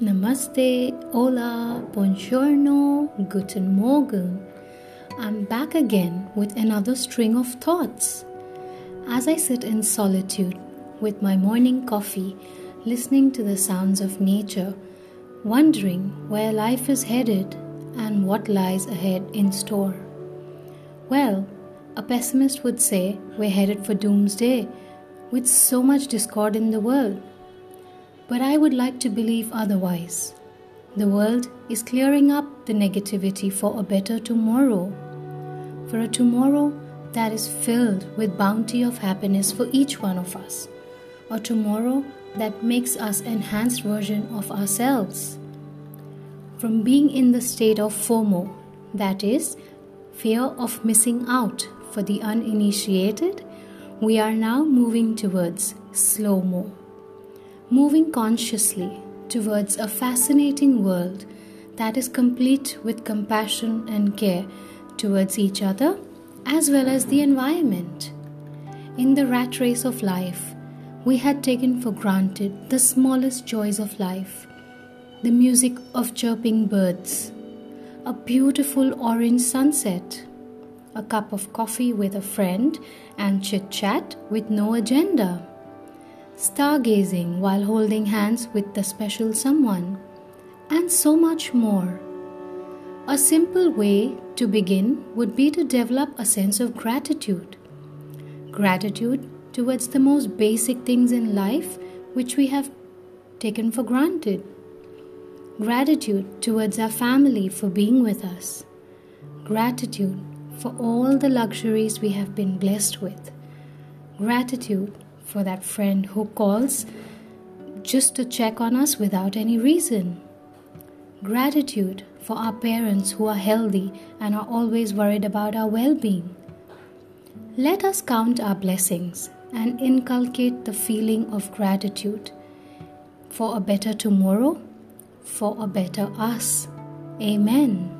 Namaste, hola, buongiorno, guten morgen. I'm back again with another string of thoughts. As I sit in solitude with my morning coffee, listening to the sounds of nature, wondering where life is headed and what lies ahead in store. Well, a pessimist would say we're headed for doomsday with so much discord in the world. But I would like to believe otherwise. The world is clearing up the negativity for a better tomorrow. For a tomorrow that is filled with bounty of happiness for each one of us. A tomorrow that makes us enhanced version of ourselves. From being in the state of FOMO, that is, fear of missing out for the uninitiated, we are now moving towards slow mo moving consciously towards a fascinating world that is complete with compassion and care towards each other as well as the environment. In the rat race of life, we had taken for granted the smallest joys of life the music of chirping birds, a beautiful orange sunset, a cup of coffee with a friend, and chit chat with no agenda stargazing while holding hands with the special someone, and so much more. A simple way to begin would be to develop a sense of gratitude. Gratitude towards the most basic things in life which we have taken for granted. Gratitude towards our family for being with us. Gratitude for all the luxuries we have been blessed with. Gratitude for that friend who calls just to check on us without any reason. Gratitude for our parents who are healthy and are always worried about our well being. Let us count our blessings and inculcate the feeling of gratitude for a better tomorrow, for a better us. Amen.